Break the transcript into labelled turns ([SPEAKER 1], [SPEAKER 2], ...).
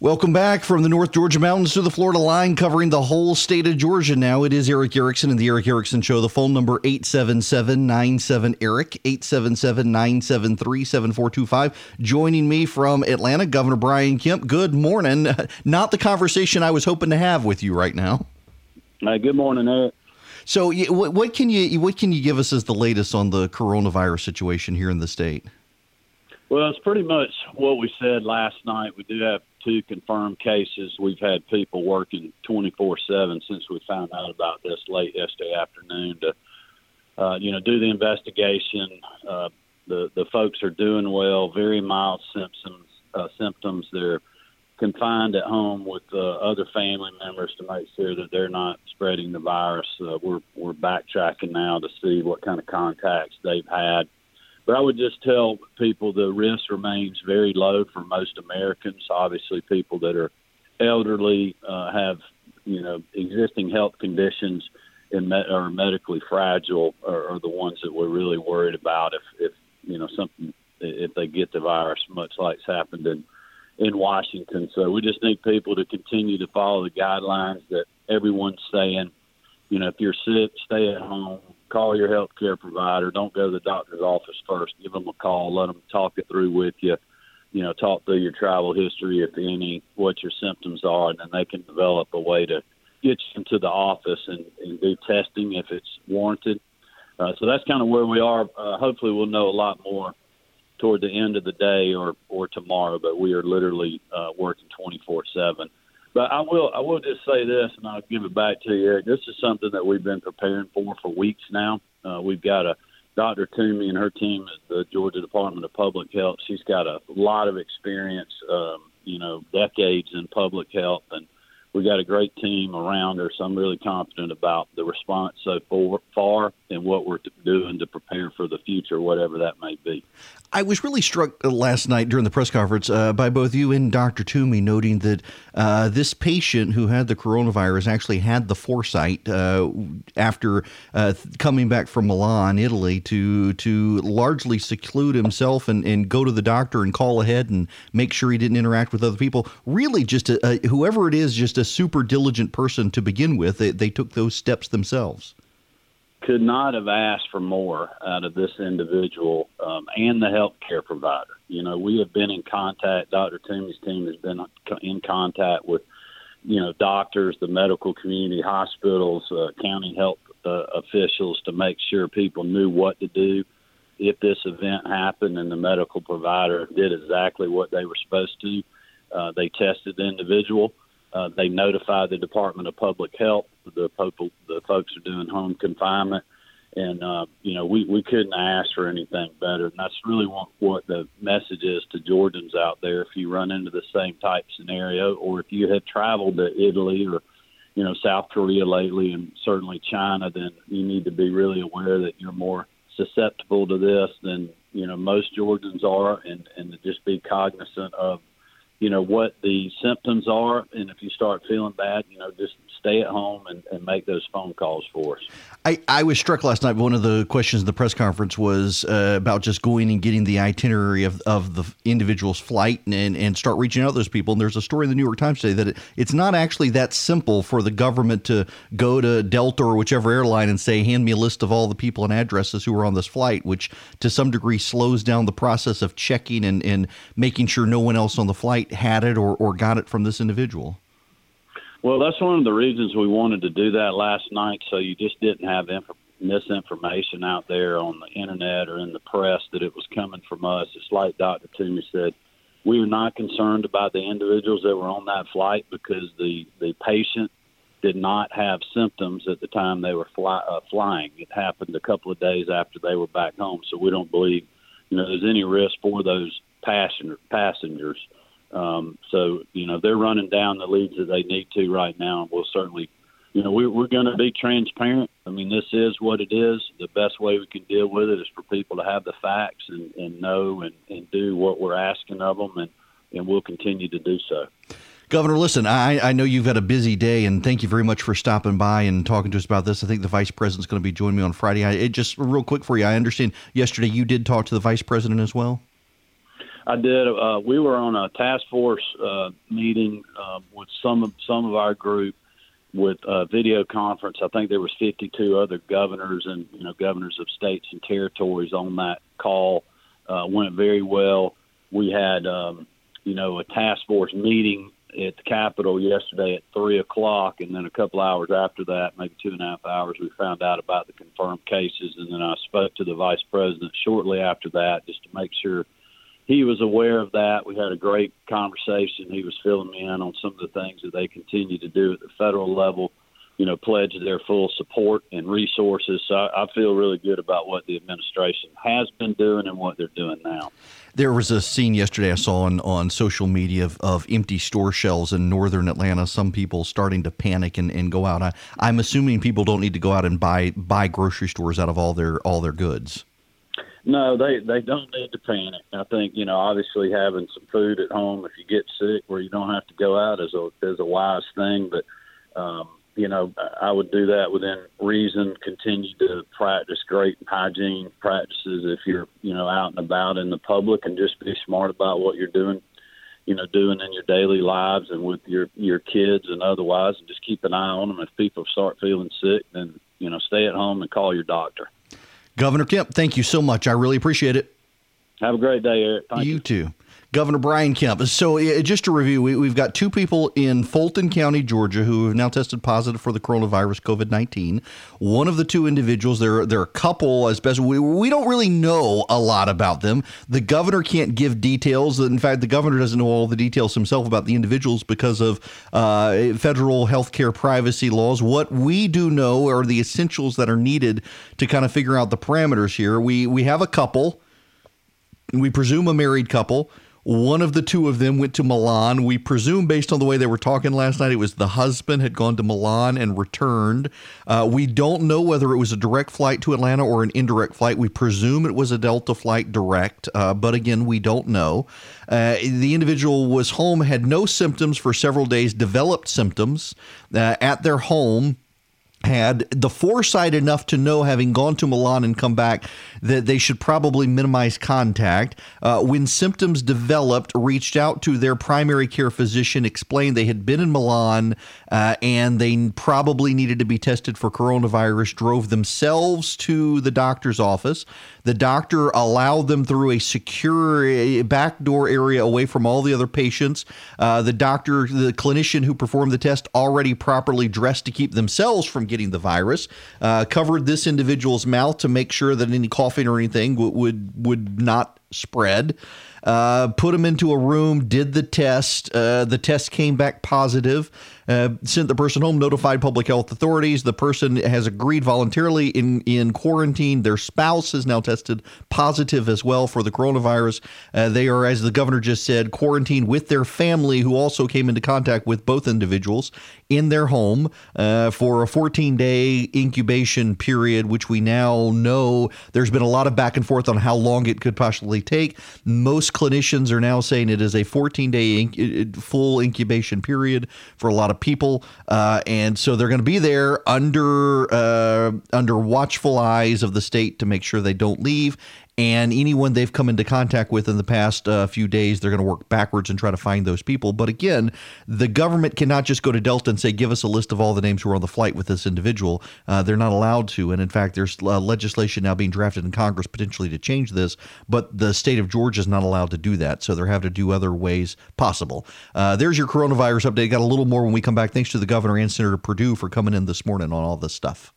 [SPEAKER 1] Welcome back from the North Georgia mountains to the Florida line, covering the whole state of Georgia now. It is Erick Erickson and the Erick Erickson Show. The phone number 877-97-ERIC, 877-973-7425. Joining me from Atlanta, Governor Brian Kemp. Good morning. Not the conversation I was hoping to have with you right now.
[SPEAKER 2] Uh, good morning, Erick.
[SPEAKER 1] So, what can you what can you give us as the latest on the coronavirus situation here in the state?
[SPEAKER 2] Well, it's pretty much what we said last night. We do have two confirmed cases. We've had people working 24 7 since we found out about this late yesterday afternoon to, uh, you know, do the investigation. Uh, the, the folks are doing well, very mild symptoms. Uh, symptoms. They're confined at home with uh, other family members to make sure that they're not spreading the virus. Uh, we're, we're backtracking now to see what kind of contacts they've had but I would just tell people the risk remains very low for most Americans. Obviously, people that are elderly uh, have you know existing health conditions and me- are medically fragile are, are the ones that we're really worried about if if you know something if they get the virus, much like's happened in in Washington. So we just need people to continue to follow the guidelines that everyone's saying. You know, if you're sick, stay at home call your health care provider. Don't go to the doctor's office first. Give them a call. Let them talk it through with you. You know, talk through your travel history, if any, what your symptoms are, and then they can develop a way to get you into the office and, and do testing if it's warranted. Uh, so that's kind of where we are. Uh, hopefully, we'll know a lot more toward the end of the day or or tomorrow. But we are literally uh, working 24 seven. But I will I will just say this, and I'll give it back to you. This is something that we've been preparing for for weeks now. Uh, we've got a Dr. Toomey and her team at the Georgia Department of Public Health. She's got a lot of experience, um, you know, decades in public health, and we've got a great team around her. So I'm really confident about the response so far and what we're doing to prepare for the future, whatever that may be.
[SPEAKER 1] I was really struck uh, last night during the press conference uh, by both you and Dr. Toomey noting that uh, this patient who had the coronavirus actually had the foresight uh, after uh, coming back from Milan, Italy, to to largely seclude himself and, and go to the doctor and call ahead and make sure he didn't interact with other people. Really, just a, a, whoever it is, just a super diligent person to begin with. They, they took those steps themselves
[SPEAKER 2] could not have asked for more out of this individual um, and the healthcare provider. You know, we have been in contact. Dr. Toomey's team has been in contact with, you know, doctors, the medical community, hospitals, uh, county health uh, officials to make sure people knew what to do if this event happened, and the medical provider did exactly what they were supposed to. Uh, they tested the individual. Uh, they notified the Department of Public Health. The, people, the folks are doing home confinement, and uh, you know we we couldn't ask for anything better. And that's really what, what the message is to Georgians out there. If you run into the same type scenario, or if you have traveled to Italy or you know South Korea lately, and certainly China, then you need to be really aware that you're more susceptible to this than you know most Georgians are, and and to just be cognizant of you know what the symptoms are, and if you start feeling bad, you know just stay at home and, and make those phone calls for us.
[SPEAKER 1] I, I was struck last night. One of the questions in the press conference was uh, about just going and getting the itinerary of, of the individual's flight and, and start reaching out to those people. And there's a story in the New York Times today that it, it's not actually that simple for the government to go to Delta or whichever airline and say, hand me a list of all the people and addresses who are on this flight, which to some degree slows down the process of checking and, and making sure no one else on the flight had it or, or got it from this individual?
[SPEAKER 2] Well, that's one of the reasons we wanted to do that last night, so you just didn't have inf- misinformation out there on the internet or in the press that it was coming from us. It's like Dr. Toomey said, we were not concerned about the individuals that were on that flight because the the patient did not have symptoms at the time they were fly, uh, flying. It happened a couple of days after they were back home, so we don't believe you know there's any risk for those passenger passengers. Um, so you know they're running down the leads that they need to right now, and we'll certainly, you know, we're, we're going to be transparent. I mean, this is what it is. The best way we can deal with it is for people to have the facts and, and know and, and do what we're asking of them, and and we'll continue to do so.
[SPEAKER 1] Governor, listen, I, I know you've had a busy day, and thank you very much for stopping by and talking to us about this. I think the vice president's going to be joining me on Friday. I, it just real quick for you, I understand yesterday you did talk to the vice president as well.
[SPEAKER 2] I did. Uh, we were on a task force uh, meeting uh, with some of some of our group with a video conference. I think there was 52 other governors and you know governors of states and territories on that call. Uh, went very well. We had um, you know a task force meeting at the Capitol yesterday at three o'clock, and then a couple hours after that, maybe two and a half hours, we found out about the confirmed cases, and then I spoke to the vice president shortly after that just to make sure he was aware of that. We had a great conversation. He was filling me in on some of the things that they continue to do at the federal level. You know, pledge their full support and resources. So I, I feel really good about what the administration has been doing and what they're doing now.
[SPEAKER 1] There was a scene yesterday I saw on, on social media of, of empty store shelves in northern Atlanta. Some people starting to panic and, and go out. I, I'm assuming people don't need to go out and buy buy grocery stores out of all their all their goods.
[SPEAKER 2] No, they they don't need to panic. I think you know, obviously having some food at home if you get sick, where you don't have to go out, is a is a wise thing. But um, you know, I would do that within reason. Continue to practice great hygiene practices if you're you know out and about in the public, and just be smart about what you're doing. You know, doing in your daily lives and with your your kids and otherwise, and just keep an eye on them. If people start feeling sick, then you know, stay at home and call your doctor.
[SPEAKER 1] Governor Kemp, thank you so much. I really appreciate it.
[SPEAKER 2] Have a great day, Erick.
[SPEAKER 1] Thank you, you too. Governor Brian Kemp. So, just to review, we, have got two people in Fulton County, Georgia, who have now tested positive for the coronavirus, COVID 19. One of the two individuals, they're, they're a couple, as best we, we don't really know a lot about them. The governor can't give details. In fact, the governor doesn't know all the details himself about the individuals because of uh, federal health care privacy laws. What we do know are the essentials that are needed to kind of figure out the parameters here. We, we have a couple, we presume a married couple one of the two of them went to Milan. We presume, based on the way they were talking last night, it was the husband had gone to Milan and returned. Uh, we don't know whether it was a direct flight to Atlanta or an indirect flight. We presume it was a Delta flight direct, uh, but again, we don't know. Uh, the individual was home, had no symptoms for several days, developed symptoms uh, at their home had the foresight enough to know, having gone to Milan and come back, that they should probably minimize contact. Uh, when symptoms developed, reached out to their primary care physician, explained they had been in Milan uh, and they probably needed to be tested for coronavirus, drove themselves to the doctor's office. The doctor allowed them through a secure back door area away from all the other patients. Uh, the doctor, the clinician who performed the test, already properly dressed to keep themselves from getting the virus, uh, covered this individual's mouth to make sure that any coughing or anything w- would would not spread. Uh, put him into a room, did the test. Uh, the test came back positive uh, sent the person home, notified public health authorities. The person has agreed voluntarily in, in quarantine. Their spouse is now tested positive as well for the coronavirus. Uh, they are, as the governor just said, quarantined with their family, who also came into contact with both individuals in their home uh, for a 14 day incubation period, which we now know there's been a lot of back and forth on how long it could possibly take. Most clinicians are now saying it is a 14 day inc- full incubation period for a lot of people, uh, and so they're going to be there under uh, under watchful eyes of the state to make sure they don't leave and anyone they've come into contact with in the past uh, few days, they're going to work backwards and try to find those people. But again, the government cannot just go to Delta and say, give us a list of all the names who are on the flight with this individual. Uh, they're not allowed to. And in fact, there's uh, legislation now being drafted in Congress potentially to change this, but the state of Georgia is not allowed to do that. So they're having to do other ways possible. Uh, there's your coronavirus update. Got a little more when we come back. Thanks to the governor and Senator Perdue for coming in this morning on all this stuff.